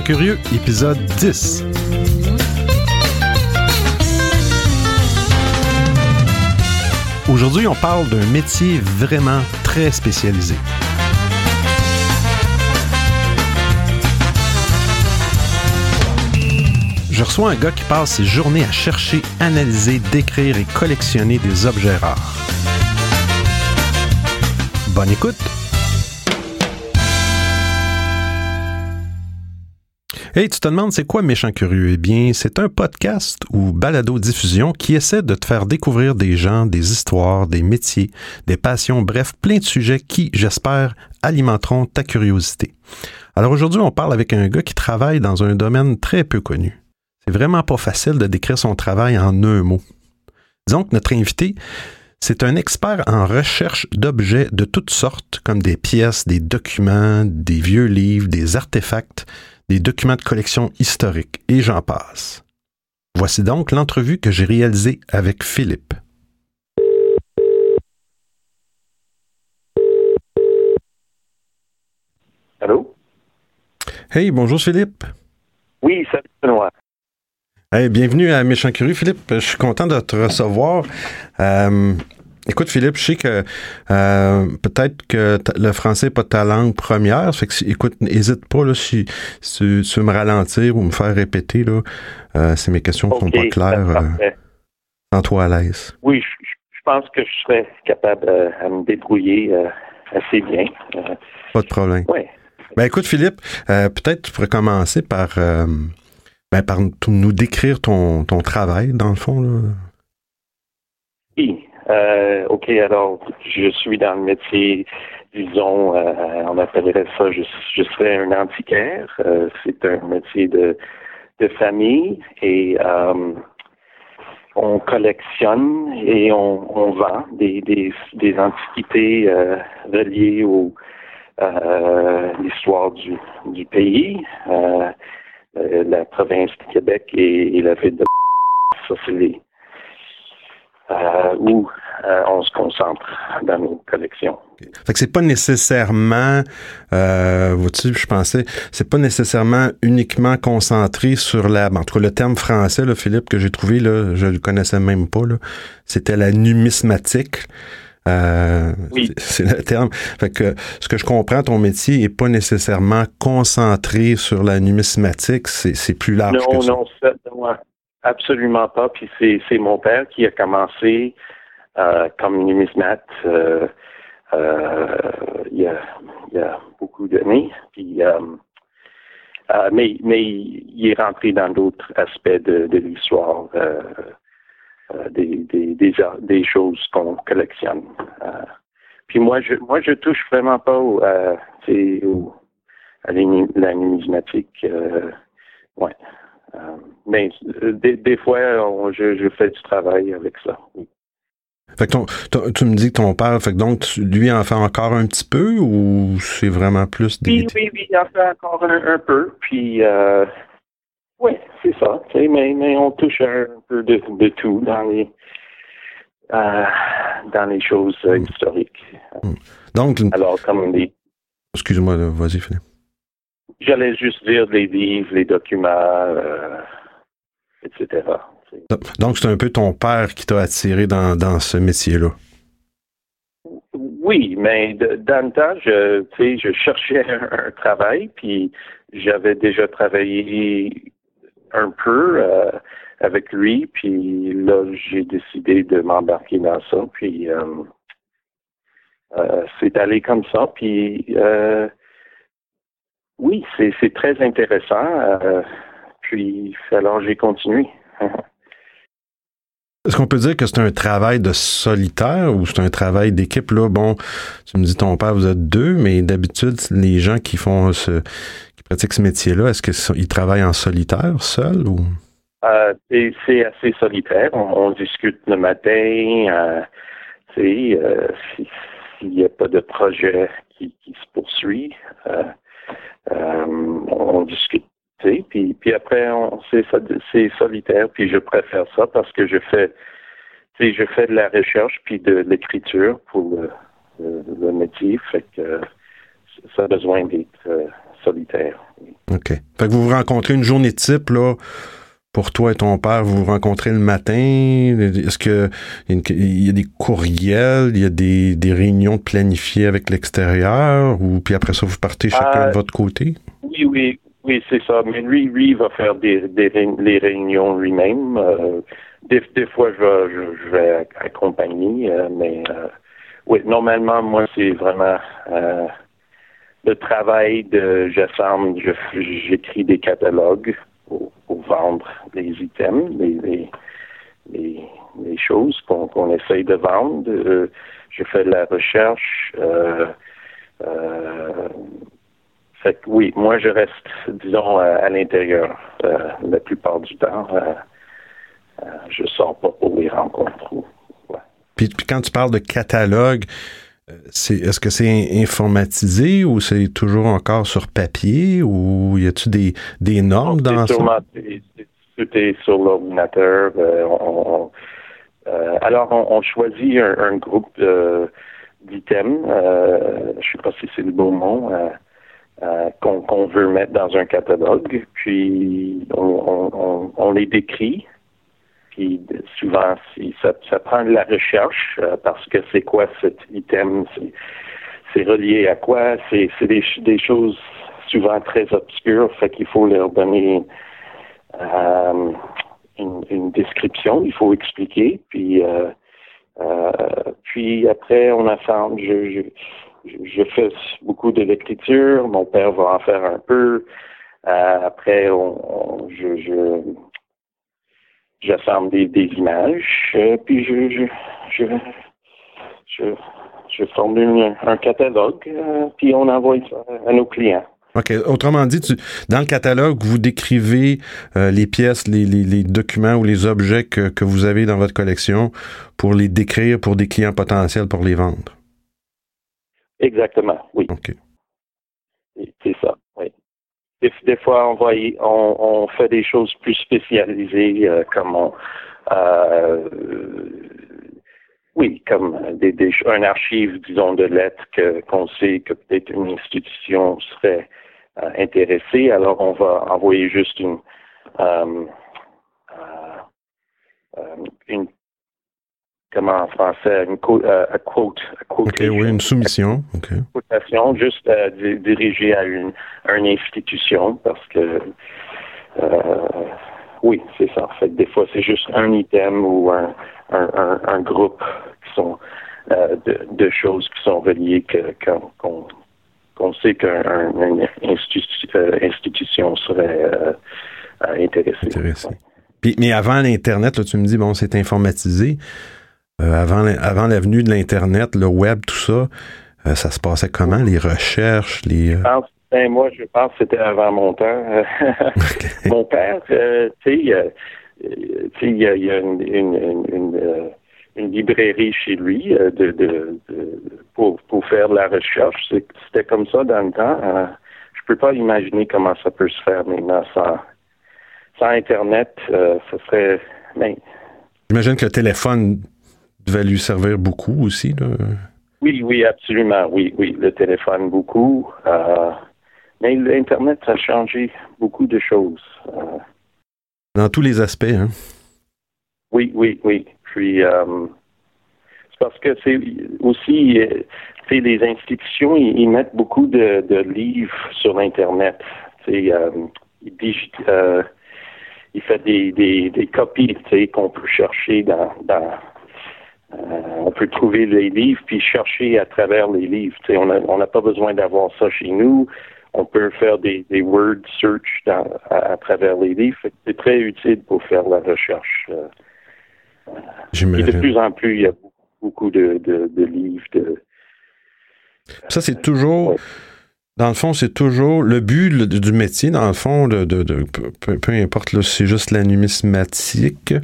Curieux, épisode 10. Aujourd'hui, on parle d'un métier vraiment très spécialisé. Je reçois un gars qui passe ses journées à chercher, analyser, décrire et collectionner des objets rares. Bonne écoute! Hey, tu te demandes c'est quoi Méchant Curieux? Eh bien, c'est un podcast ou balado-diffusion qui essaie de te faire découvrir des gens, des histoires, des métiers, des passions, bref, plein de sujets qui, j'espère, alimenteront ta curiosité. Alors aujourd'hui, on parle avec un gars qui travaille dans un domaine très peu connu. C'est vraiment pas facile de décrire son travail en un mot. Disons que notre invité, c'est un expert en recherche d'objets de toutes sortes, comme des pièces, des documents, des vieux livres, des artefacts, des documents de collection historique, et j'en passe. Voici donc l'entrevue que j'ai réalisée avec Philippe. Allô? Hey, bonjour Philippe. Oui, salut Benoît. Hey, bienvenue à Méchant Curieux, Philippe. Je suis content de te recevoir. Euh, écoute, Philippe, je sais que euh, peut-être que le français n'est pas ta langue première. Fait que, écoute, n'hésite pas là, si, si, tu veux me ralentir ou me faire répéter. Là, euh, si mes questions ne sont pas claires, euh, sens-toi à l'aise. Oui, je, je, pense que je serais capable euh, à me débrouiller assez bien. pas de problème. Oui. Ben écoute, Philippe, peut-être tu pourrais commencer par ben, par nous décrire ton, ton travail, dans le fond. Là. Euh, OK, alors, je suis dans le métier, disons, euh, on appellerait ça, je, serais un antiquaire. Euh, c'est un métier de, famille et on collectionne et on, vend des, antiquités reliées au l'histoire du, pays. La province du Québec et, la ville de ça c'est les euh, on se concentre dans nos collections. Okay. Fait que c'est pas nécessairement, euh, vois-tu, je pensais, c'est pas nécessairement uniquement concentré sur la, en tout cas le terme français, là, Philippe, que j'ai trouvé, là, je le connaissais même pas, là, c'était la numismatique. Euh, oui. C'est le terme. Fait que ce que je comprends, ton métier est pas nécessairement concentré sur la numismatique, c'est plus large non, que ça. Non, non, absolument pas. Puis c'est mon père qui a commencé comme numismate euh, euh, il, y a, il y a beaucoup d'années. Puis euh, mais, mais il est rentré dans d'autres aspects de, l'histoire. Euh, des, des, des, choses qu'on collectionne. Euh, puis moi, je moi je touche vraiment pas au, euh, à la numismatique. Euh, mais des, fois, on, je, je fais du travail avec ça. Fait que ton, ton, tu me dis que ton père, fait que donc lui en fait encore un petit peu ou c'est vraiment plus des. Oui, oui, oui, il en fait encore un, un peu. Puis euh, oui, c'est ça. Mais, mais on touche un peu de, de tout dans les euh, dans les choses euh, historiques. Mm. Donc, alors comme les. Excuse-moi, vas-y, Philippe. J'allais juste dire les livres, les documents, euh, Donc, c'est un peu ton père qui t'a attiré dans, dans ce métier-là. Oui, mais de, dans le temps, je, je cherchais un, un travail, puis j'avais déjà travaillé un peu euh, avec lui, puis là, j'ai décidé de m'embarquer dans ça, puis euh, euh, c'est allé comme ça, puis oui, c'est très intéressant, puis alors j'ai continué. Est-ce qu'on peut dire que c'est un travail de solitaire ou c'est un travail d'équipe? Là, bon, tu me dis ton père, vous êtes deux, mais d'habitude, les gens qui font ce, qui pratiquent ce métier-là, est-ce qu'ils travaillent en solitaire, seul ou? Euh, c'est assez solitaire. On, discute le matin. Euh, euh, s'il n'y a pas de projet qui, se poursuit, euh, on, on discute puis, puis après, c'est solitaire, puis je préfère ça parce que je fais, je fais de la recherche puis de l'écriture pour le, le, le, métier, fait que ça a besoin d'être euh, solitaire. OK. Fait que vous vous rencontrez une journée type, là, pour toi et ton père, vous vous rencontrez le matin? Est-ce qu'il y, a des courriels, il y a des, réunions planifiées avec l'extérieur, ou puis après ça, vous partez chacun de euh, votre côté? Oui, oui, oui, c'est ça. Mais lui, lui, va faire des, les réunions lui-même. Euh, des, fois, je, vais accompagner, euh, mais oui, normalement, moi, c'est vraiment le travail de j'assemble, j'écris des catalogues pour, vendre les items, les, choses qu'on essaye de vendre. Euh, je fais de la recherche. Euh, euh, fait que oui, moi je reste, disons, à, l'intérieur la plupart du temps. je sors pas pour les rencontres. Puis, puis, quand tu parles de catalogue, est-ce que c'est informatisé ou c'est toujours encore sur papier ou y a-t-il des, des normes dans ça? Tout est sur l'ordinateur. Euh, euh, alors, on, choisit un, groupe d'items, euh, je ne sais pas si c'est le bon mot, qu'on veut mettre dans un catalogue, puis on les décrit. Puis souvent, ça, prend de la recherche euh, parce que c'est quoi cet item, c'est relié à quoi, c'est des, des choses souvent très obscures, fait qu'il faut leur donner euh, une, description, il faut expliquer, puis euh, puis après on assemble. Je fais beaucoup de l'écriture, mon père va en faire un peu. après, on, je, je, j'assemble des, des, images, euh, puis je, je, je, je, je formule un, catalogue, euh, puis on envoie ça à nos clients. OK. Autrement dit, tu, dans le catalogue, vous décrivez euh, les pièces, les, les, les, documents ou les objets que, que vous avez dans votre collection pour les décrire pour des clients potentiels pour les vendre. Exactement, oui. OK. C'est ça, oui. Des, fois, on, va on, fait des choses plus spécialisées, euh, comme on, euh, oui, comme des, un archive, disons, de lettres qu'on sait que peut-être une institution serait euh, intéressée. Alors, on va envoyer juste une, une comment en français, une euh, quote, OK, oui, une soumission. Une quotation juste euh, dirigée à une, une institution parce que euh, oui, c'est ça. En fait, des fois, c'est juste un item ou un, un, un, groupe qui sont euh, de, de, choses qui sont reliées que, qu'on, sait qu'une institution serait intéressée. Intéressée. Puis, mais avant l'Internet, tu me dis, bon, c'est informatisé. Euh, avant, avant l'avenue de l'Internet, le web, tout ça, euh, ça se passait comment, les recherches, les... Euh? Ben, moi, je pense que c'était avant mon temps. mon père, tu sais, il y a, une, librairie chez lui de, pour, pour faire de la recherche. C'était comme ça dans le temps. je peux pas imaginer comment ça peut se faire maintenant sans, sans Internet. ce serait... Ben, J'imagine que le téléphone devait lui servir beaucoup aussi. Là? Oui, oui, absolument. Oui, oui, le téléphone beaucoup. Euh, mais l'Internet, a changé beaucoup de choses. Euh. Dans tous les aspects, hein? Oui, oui, oui. Puis, euh, c'est parce que c'est aussi, c'est les institutions, ils, mettent beaucoup de, livres sur Internet. C'est, ils, ils font des, des, des copies qu'on peut chercher dans, dans on peut trouver les livres puis chercher à travers les livres. on n'a pas besoin d'avoir ça chez nous. On peut faire des, word search à, travers les livres. C'est très utile pour faire la recherche. Euh, et de plus en plus, il y a beaucoup de, livres. De, ça, c'est toujours. Dans le fond, c'est toujours le but du métier, dans le fond, de, peu, importe si c'est juste la numismatique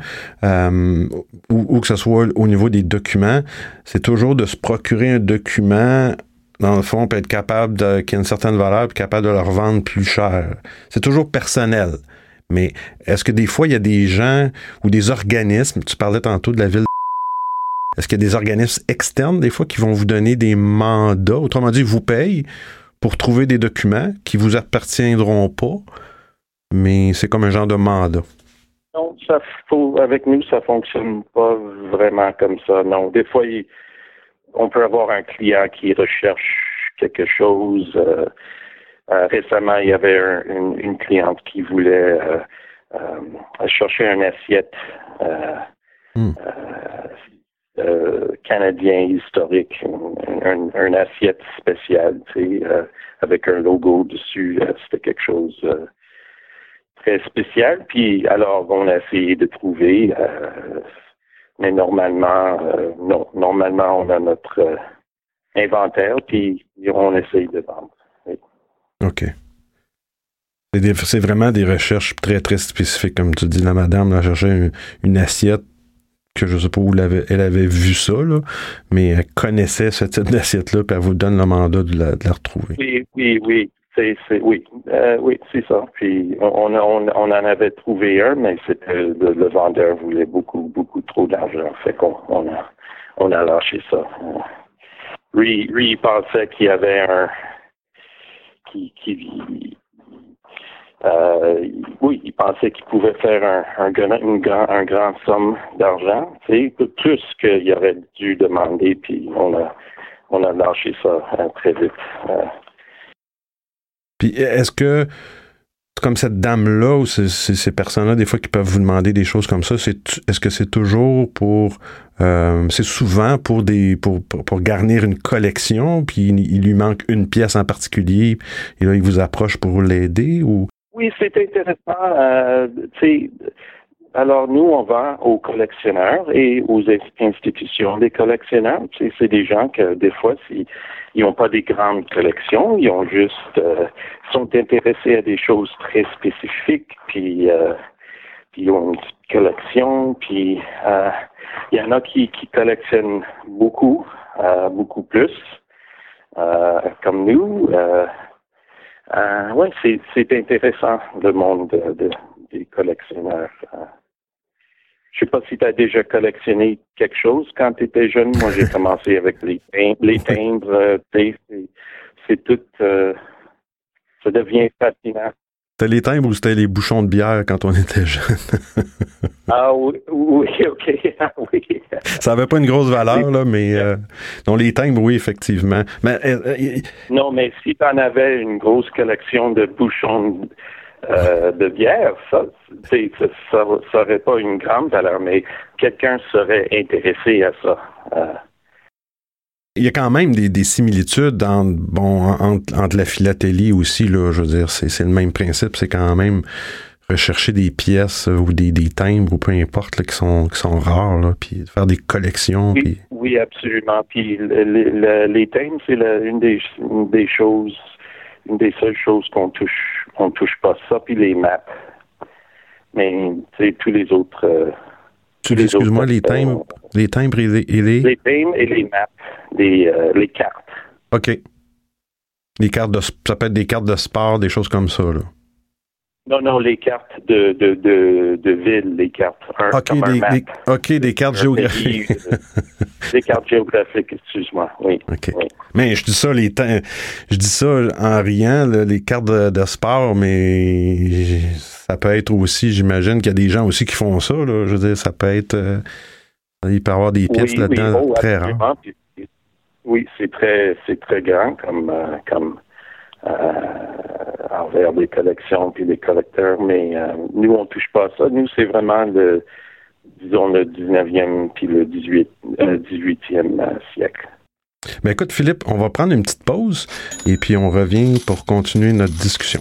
euh, ou, que ce soit au niveau des documents, c'est toujours de se procurer un document, dans le fond, pour être capable de, qui a une certaine valeur, puis capable de le revendre plus cher. C'est toujours personnel. Mais est-ce que des fois, il y a des gens ou des organismes, tu parlais tantôt de la ville est-ce qu'il y a des organismes externes, des fois, qui vont vous donner des mandats? Autrement dit, vous payent pour trouver des documents qui vous appartiendront pas, mais c'est comme un genre de mandat. Non, ça avec nous, ça fonctionne pas vraiment comme ça. Non, des fois, on peut avoir un client qui recherche quelque chose. Euh, euh, récemment, il y avait une, cliente qui voulait euh, chercher une assiette hmm. canadien historique, un, assiette spéciale, tu sais, avec un logo dessus. C'était quelque chose très spécial. Puis alors, on a essayé de trouver, euh, mais normalement, euh, non, normalement, on a notre euh, inventaire, puis on essaye de vendre. OK. C'est vraiment des recherches très, très spécifiques, comme tu dis. La madame a cherché une, assiette que je sais pas où elle avait, vu ça, là, mais elle connaissait ce type d'assiette-là, puis elle vous donne le mandat de la, de la retrouver. Oui, oui, oui oui, euh, oui, c'est ça. Puis on, on, on, en avait trouvé un, mais c'était le, vendeur voulait beaucoup, beaucoup trop d'argent. Fait qu'on on a, on a lâché ça. Lui, lui il pensait qu'il y avait un qui, qui euh, oui, il pensait qu'il pouvait faire un, un, une grand, somme d'argent, sais, plus qu'il aurait dû demander, puis on a, on a lâché ça euh, très vite. Puis est-ce que, comme cette dame-là ou ces, ces, personnes-là, des fois qui peuvent vous demander des choses comme ça, c'est, est-ce que c'est toujours pour, euh, c'est souvent pour des, pour, pour, garnir une collection, puis il, lui manque une pièce en particulier, et là il vous approche pour l'aider ou? Oui, c'est intéressant. Euh, alors, nous, on va aux collectionneurs et aux institutions des collectionneurs. C'est des gens que, des fois, s'ils n'ont pas des grandes collections, ils ont juste, euh, sont intéressés à des choses très spécifiques, puis, euh, ils ont une collection, puis euh, il y en a qui, qui collectionnent beaucoup, beaucoup plus, comme nous. Euh, oui, c'est intéressant, le monde de, des collectionneurs. Je sais pas si tu as déjà collectionné quelque chose quand tu étais jeune. Moi, j'ai commencé avec les, les timbres. Euh, c'est tout. Euh, ça devient fascinant. C'était les timbres ou c'était les bouchons de bière quand on était jeune? ah oui, oui, OK. Ah, oui. Ça n'avait pas une grosse valeur, là, mais euh, non, les timbres, oui, effectivement. Mais, non, mais si tu en avais une grosse collection de bouchons euh, de bière, ça, ça n'aurait pas une grande valeur, mais quelqu'un serait intéressé à ça. Euh. Il y a quand même des, similitudes entre, bon, entre, la philatélie aussi, là, je veux dire, c'est le même principe, c'est quand même rechercher des pièces ou des, timbres ou peu importe qui sont qui sont rares là, puis faire des collections. Oui, oui absolument. Puis les timbres, c'est une des, une des choses une des seules choses qu'on touche, on touche pas ça, puis les maps. Mais c'est tous les autres. Euh, excuse-moi, les timbres, les timbres et les, les... timbres et les maps, les, euh, les cartes. OK. Les cartes de, ça peut être des cartes de sport, des choses comme ça, là. Non, non, les cartes de, de, de, de ville, les cartes. OK, des, OK, des cartes géographiques. des cartes géographiques, excuse-moi, oui, OK. Mais je dis ça, les je dis ça en riant, les cartes de, sport, mais ça peut être aussi, j'imagine qu'il y a des gens aussi qui font ça, là. Je veux dire, ça peut être, euh, il peut y avoir des pièces là-dedans oh, très rares. Oui, c'est très, c'est très grand comme, euh, comme, euh, envers des collections puis des collecteurs, mais euh, nous, on touche pas à ça. Nous, c'est vraiment le, disons, le 19e puis le 18, 18e euh, siècle. Ben écoute, Philippe, on va prendre une petite pause et puis on revient pour continuer notre discussion.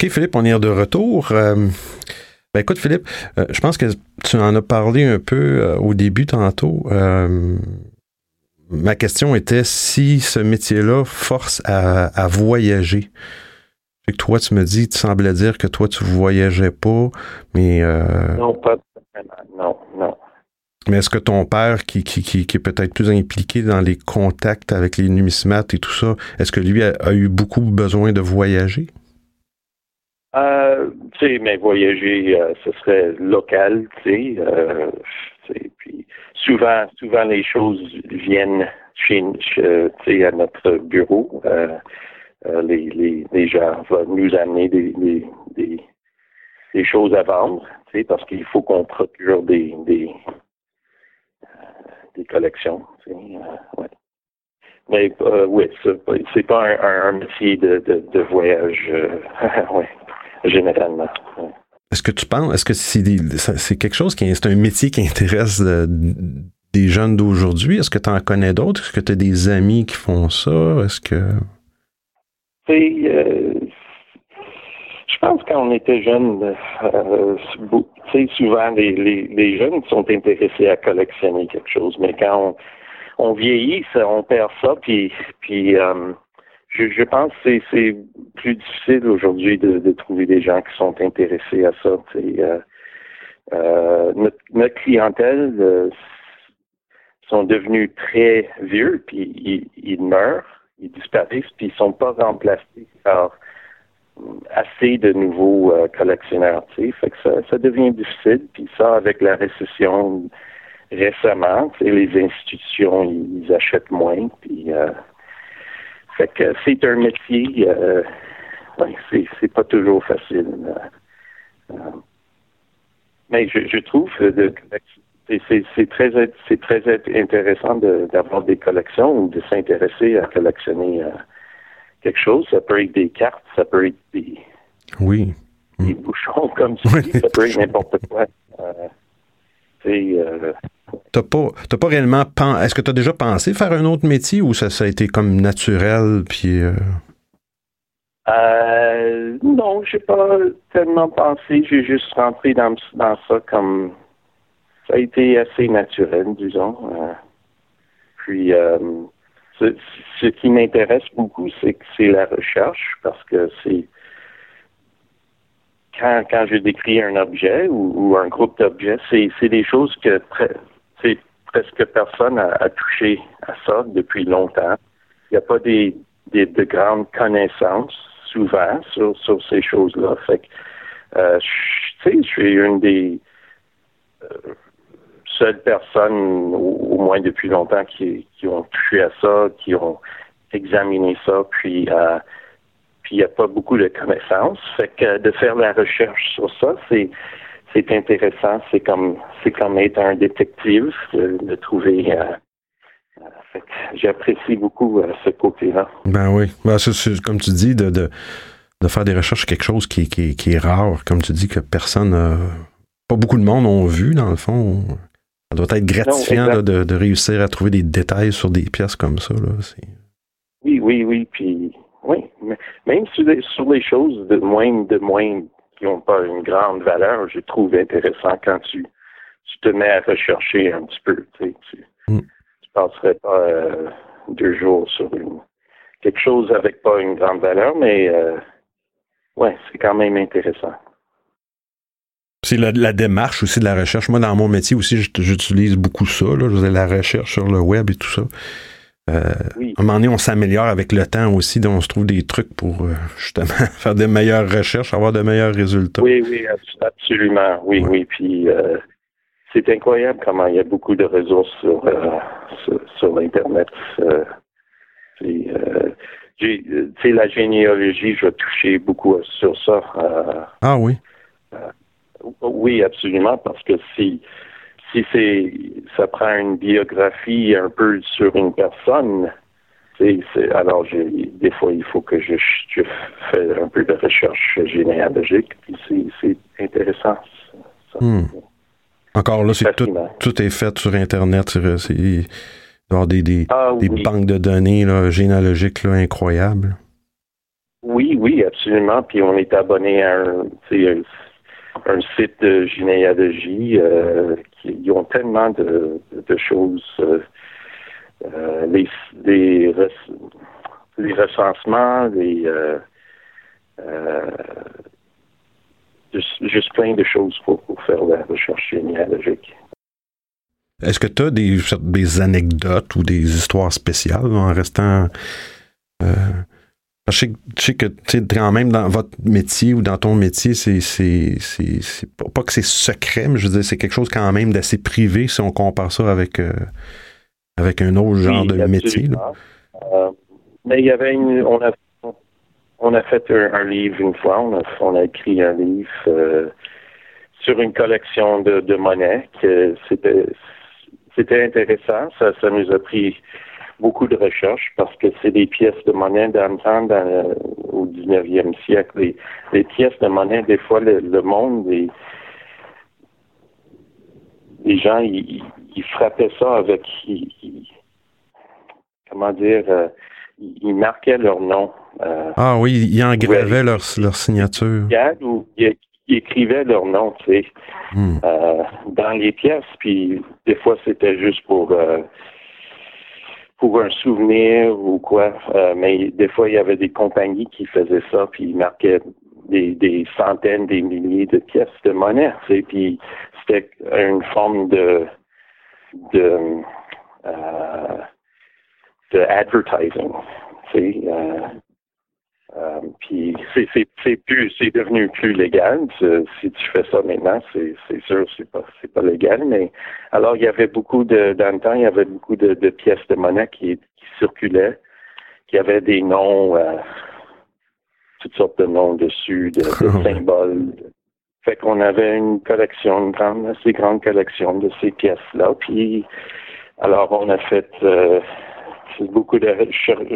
OK, Philippe, on est de retour. Euh, ben écoute, Philippe, euh, je pense que tu en as parlé un peu euh, au début tantôt. ma question était si ce métier-là force à, voyager. que toi, tu me dis, tu semblais dire que toi, tu voyageais pas, mais... Non, pas Non, non. Mais est-ce que ton père, qui, qui, qui, est peut-être plus impliqué dans les contacts avec les numismates et tout ça, est-ce que lui a eu beaucoup besoin de voyager? Euh, tu sais, mais voyager, euh, ce serait local, tu sais. Euh, puis souvent, souvent les choses viennent chez, tu sais, à notre bureau. Euh, euh, les, les, les, gens vont nous amener des, des, des, des choses à vendre, tu sais, parce qu'il faut qu'on procure des, des, des collections. Tu sais, ouais. Mais oui, c'est pas un, un, métier de, de, de voyage. ouais généralement. Est-ce que tu penses, est-ce que c'est quelque chose qui est, un métier qui intéresse euh, des jeunes d'aujourd'hui? Est-ce que tu en connais d'autres? Est-ce que tu as des amis qui font ça? Est-ce que. euh, je pense quand on était jeune, euh, souvent les, les, les, jeunes sont intéressés à collectionner quelque chose, mais quand on, on vieillit, ça, on perd ça, puis, puis euh, je, pense que c'est plus difficile aujourd'hui de, trouver des gens qui sont intéressés à ça. Euh, euh, notre, clientèle euh, sont devenus très vieux, puis ils, ils meurent ils disparaissent, puis ils sont pas remplacés par assez de nouveaux euh, collectionneurs. Fait que ça, devient difficile. Puis ça, avec la récession récemment, les institutions, ils, achètent moins. Puis, fait que c'est un métier, euh, ouais, c'est pas toujours facile. Euh, mais je, je trouve de, c'est très, c'est très intéressant d'avoir des collections ou de s'intéresser à collectionner euh, quelque chose. Ça peut être des cartes, ça peut être des, oui. des bouchons comme ça, ça peut être n'importe quoi. Euh, euh, T'as pas, pas réellement Est-ce que tu as déjà pensé faire un autre métier ou ça, ça a été comme naturel puis euh... Euh, non, j'ai pas tellement pensé. J'ai juste rentré dans, dans ça comme ça a été assez naturel, disons. Puis, euh, ce, qui m'intéresse beaucoup, c'est que c'est la recherche, parce que c'est quand, quand je décris un objet ou, un groupe d'objets, c'est des choses que presque personne a, touché à ça depuis longtemps. Il n'y a pas des, de grandes connaissances souvent sur, sur ces choses-là. Fait que, euh, tu sais, je suis une des euh, seules personnes, au, moins depuis longtemps, qui, ont touché à ça, qui ont examiné ça, puis euh, puis il n'y a pas beaucoup de connaissances. Fait que de faire la recherche sur ça, c'est c'est intéressant. C'est comme c'est comme être un détective de, trouver. Euh, euh, j'apprécie beaucoup ce côté-là. Ben oui. Ben, comme tu dis, de, de, de, faire des recherches sur quelque chose qui, qui, qui est rare, comme tu dis, que personne, pas beaucoup de monde ont vu, dans le fond. Ça doit être gratifiant de, de, réussir à trouver des détails sur des pièces comme ça. Là. Oui, oui, oui. Puis, oui. Même sur des, sur des choses de moins, de moins qui n'ont pas une grande valeur, je trouve intéressant quand tu, tu te mets à rechercher un petit peu. Tu, tu, mm. passerais pas euh, deux jours sur une, quelque chose avec pas une grande valeur, mais euh, ouais, c'est quand même intéressant. C'est la, démarche aussi de la recherche. Moi, dans mon métier aussi, j'utilise beaucoup ça. Là. La recherche sur le web et tout ça. Euh, À un moment donné, on s'améliore avec le temps aussi, donc on se trouve des trucs pour euh, justement faire de meilleures recherches, avoir de meilleurs résultats. Oui, oui, absolument. Oui, oui. Puis euh, c'est incroyable comment il y a beaucoup de ressources sur, euh, sur, Internet. c'est la généalogie, je vais toucher beaucoup sur ça. ah oui. Oui, absolument, parce que si si c'est ça prend une biographie un peu sur une personne, c'est, alors des fois il faut que je, je fais un peu de recherche généalogique, puis c'est, intéressant. Hmm. Encore là, c'est tout, tout est fait sur Internet. C'est, y avoir des, des, ah des banques de données là, généalogiques là, incroyables. Oui, oui, absolument. Puis on est abonné à un, un site de généalogie euh, qui ont tellement de, choses. Euh, euh, les, recensements, les juste, plein de choses pour, faire la recherche généalogique. Est-ce que tu as des anecdotes ou des histoires spéciales en restant je sais, que quand même dans votre métier ou dans ton métier, c'est, c'est, pas que c'est secret, mais je veux dire, c'est quelque chose quand même d'assez privé si on compare ça avec, euh, avec un autre genre de métier. Euh, mais il y avait une, on a on a fait un, livre une fois, on a, écrit un livre euh, sur une collection de, de monnaie que c'était c'était intéressant. Ça, ça nous a pris beaucoup de recherches parce que c'est des pièces de monnaie d'antan dans, au 19e siècle. Les, pièces de monnaie, des fois, le, monde, les, les gens, ils, frappaient ça avec, comment dire, euh, ils marquaient leur nom ah oui, ils engravaient leur, leur signature. Ou ils, écrivaient leur nom, tu sais, hmm. dans les pièces. Puis des fois, c'était juste pour pour un souvenir ou quoi. mais des fois, il y avait des compagnies qui faisaient ça, puis ils marquaient des, des centaines, des milliers de pièces de monnaie. Tu puis c'était une forme de de euh, de advertising. Euh, euh, puis c'est c'est plus c'est devenu plus légal. Si tu fais ça maintenant, c'est c'est sûr c'est pas c'est pas légal. Mais alors il y avait beaucoup de dans le temps il y avait beaucoup de, de pièces de monnaie qui, qui circulaient, qui avaient des noms, euh, toutes sortes de noms dessus, de, de symboles. Fait qu'on avait une collection, une grande, assez grande collection de ces pièces-là. Puis alors on a fait euh, beaucoup de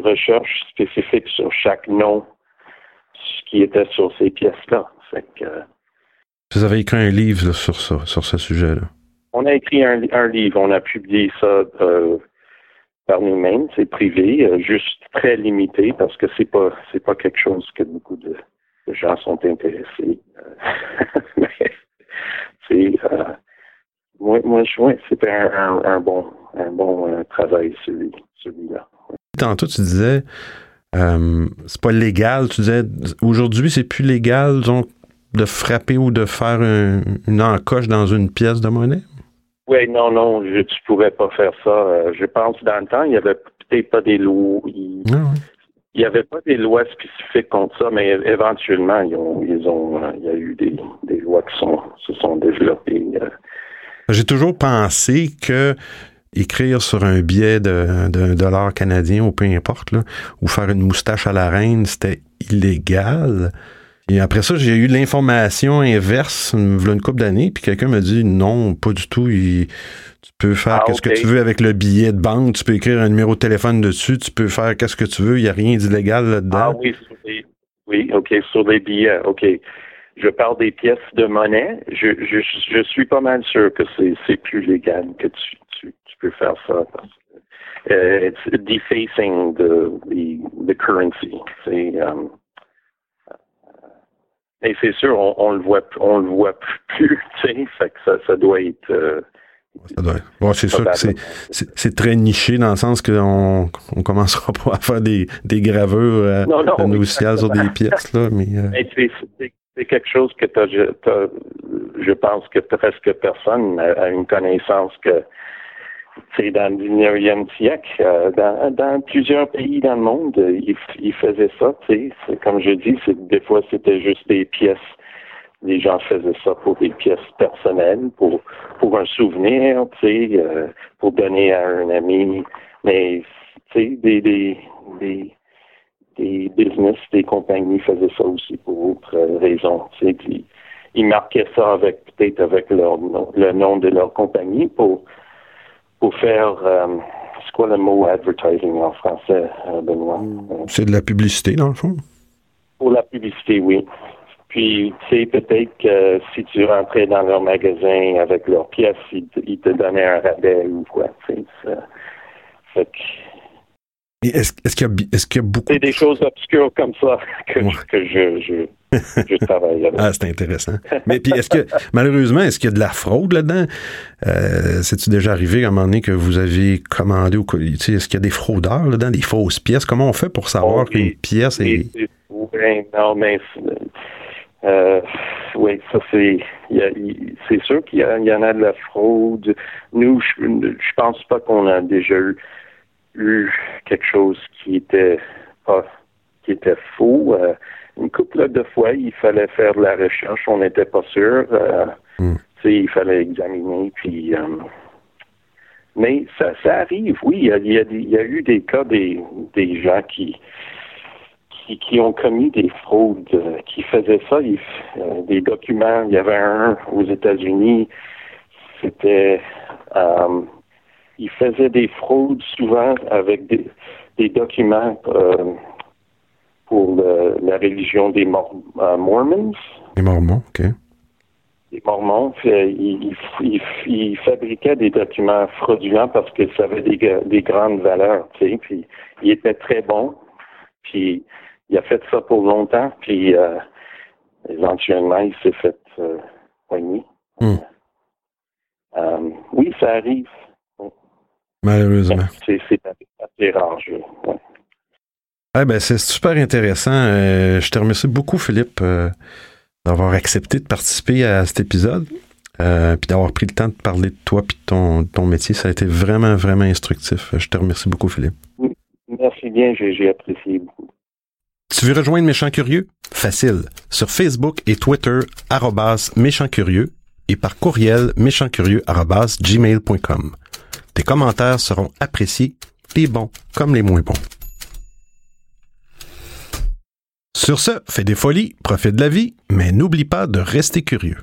recherches spécifiques sur chaque nom qui était sur ces pièces-là. Vous avez écrit un livre sur ça, sur ce sujet-là. On a écrit un, livre, on a publié ça euh, par nous-mêmes, c'est privé, euh, juste très limité parce que c'est pas c'est pas quelque chose que beaucoup de, gens sont intéressés. Mais c'est moi, moi je c'était un, bon un bon travail celui celui-là. Tantôt, tu disais, euh, c'est pas légal. Tu disais, aujourd'hui, c'est plus légal, donc, de frapper ou de faire une encoche dans une pièce de monnaie? Oui, non, non, je, tu pourrais pas faire ça. Euh, je pense dans le temps, il n'y avait peut-être pas des lois. Il, n'y ah avait pas des lois spécifiques contre ça, mais éventuellement, ils ont, ils ont, euh, il y a eu des, des lois qui sont, se sont développées. J'ai toujours pensé que écrire sur un billet d'un dollar canadien ou peu importe, là, ou faire une moustache à la reine, c'était illégal. Et après ça, j'ai eu l'information inverse, une, une couple d'années, puis quelqu'un m'a dit non, pas du tout. tu peux faire ah, qu'est-ce que tu veux avec le billet de banque, tu peux écrire un numéro de téléphone dessus, tu peux faire qu'est-ce que tu veux, il n'y a rien d'illégal là-dedans. Ah oui, oui, OK, sur les billets, OK. Je parle des pièces de monnaie. Je, je, je suis pas mal sûr que c'est plus légal que tu, faire ça. Uh, it's defacing the, the, the currency. C'est, um, et c'est sûr, on, on, le voit, on le voit plus, tu sais, que ça, ça doit être. Euh. Bon, c'est sûr que c'est très niché dans le sens qu'on on commencera pas à faire des, des gravures euh, non, non, sur des pièces, là, mais. Euh... C'est quelque chose que as, je pense que presque personne a une connaissance que dans le 19e siècle, euh, dans, plusieurs pays dans le monde, euh, ils, faisaient ça. Comme je dis, des fois, c'était juste des pièces. Les gens faisaient ça pour des pièces personnelles, pour, pour un souvenir, euh, pour donner à un ami. Mais, des, des, des, des business, des compagnies faisaient ça aussi pour autres raisons, ils marquaient ça avec, peut-être avec leur, le nom de leur compagnie pour pour faire, euh, c'est quoi le mot advertising en français, euh, Benoît? Hmm. C'est de la publicité, dans le fond? Pour la publicité, oui. Puis, tu sais, peut-être que si tu rentrais dans leur magasin avec leurs pièces, ils, te donnaient un rabais ou quoi, tu sais. Fait que est-ce qu'il y, a beaucoup. C'est des choses obscures comme ça que, je, je, travaille avec. ah, c'est intéressant. Mais puis, est-ce que, malheureusement, est-ce qu'il y a de la fraude là-dedans? Euh, C'est-tu déjà arrivé à un moment donné que vous avez commandé ou, est-ce qu'il y a des fraudeurs là-dedans, des fausses pièces? Comment on fait pour savoir oh, qu'une pièce est. non, mais. Euh, oui, ça c'est. C'est sûr qu'il y, y, en a de la fraude. Nous, je, je pense pas qu'on a déjà eu eu quelque chose qui était pas qui était faux. Euh, une couple de fois, il fallait faire de la recherche, on n'était pas sûr. Euh, hmm. Il fallait examiner, puis euh, mais ça, ça arrive, oui. Il y a, il y a, eu des cas des, des gens qui, qui, qui ont commis des fraudes, qui faisaient ça, des documents. Il y avait un aux États-Unis, c'était il faisait des fraudes souvent avec des, documents euh, pour la religion des euh, Mormons. Les Mormons, OK. Les Mormons, il, il, fabriquait des documents fraudulents parce qu'ils avaient des, des grandes valeurs, tu sais, puis il était très bon, puis il a fait ça pour longtemps, puis euh, éventuellement, il s'est fait poigner. Hmm. Oui, ça arrive. Malheureusement. C'est assez rare. je- ouais. Eh ben, c'est super intéressant. Euh, je te remercie beaucoup, Philippe, euh, d'avoir accepté de participer à cet épisode. Euh, puis d'avoir pris le temps de parler de toi puis de ton, ton métier. Ça a été vraiment, vraiment instructif. Je te remercie beaucoup, Philippe. Merci bien, j'ai apprécié beaucoup. Tu veux rejoindre Méchant Curieux? Facile. Sur Facebook et Twitter, arrobas Méchant Curieux et par courriel méchantcurieux arobase gmail.com. Tes commentaires seront appréciés, les bons comme les moins bons. Sur ce, fais des folies, profite de la vie, mais n'oublie pas de rester curieux.